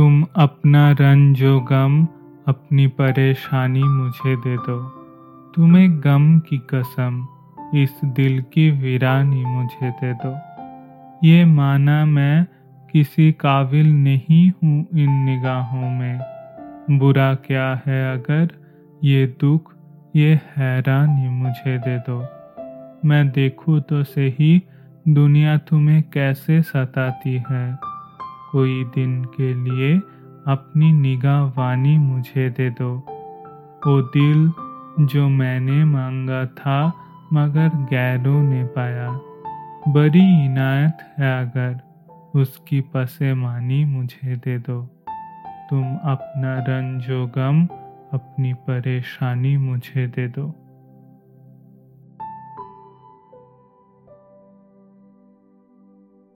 तुम अपना रंजो गम, अपनी परेशानी मुझे दे दो। तुम्हें गम की कसम, इस दिल की वीरानी मुझे दे दो। ये माना मैं किसी काबिल नहीं हूँ इन निगाहों में। बुरा क्या है अगर ये दुख, ये हैरानी मुझे दे दो। मैं देखूँ तो सही दुनिया तुम्हें कैसे सताती है। कोई दिन के लिए अपनी निगाह वानी मुझे दे दो। वो दिल जो मैंने मांगा था मगर गैरों ने पाया। बड़ी इनायत है अगर उसकी पसे मानी मुझे दे दो। तुम अपना रंजो गम अपनी परेशानी मुझे दे दो।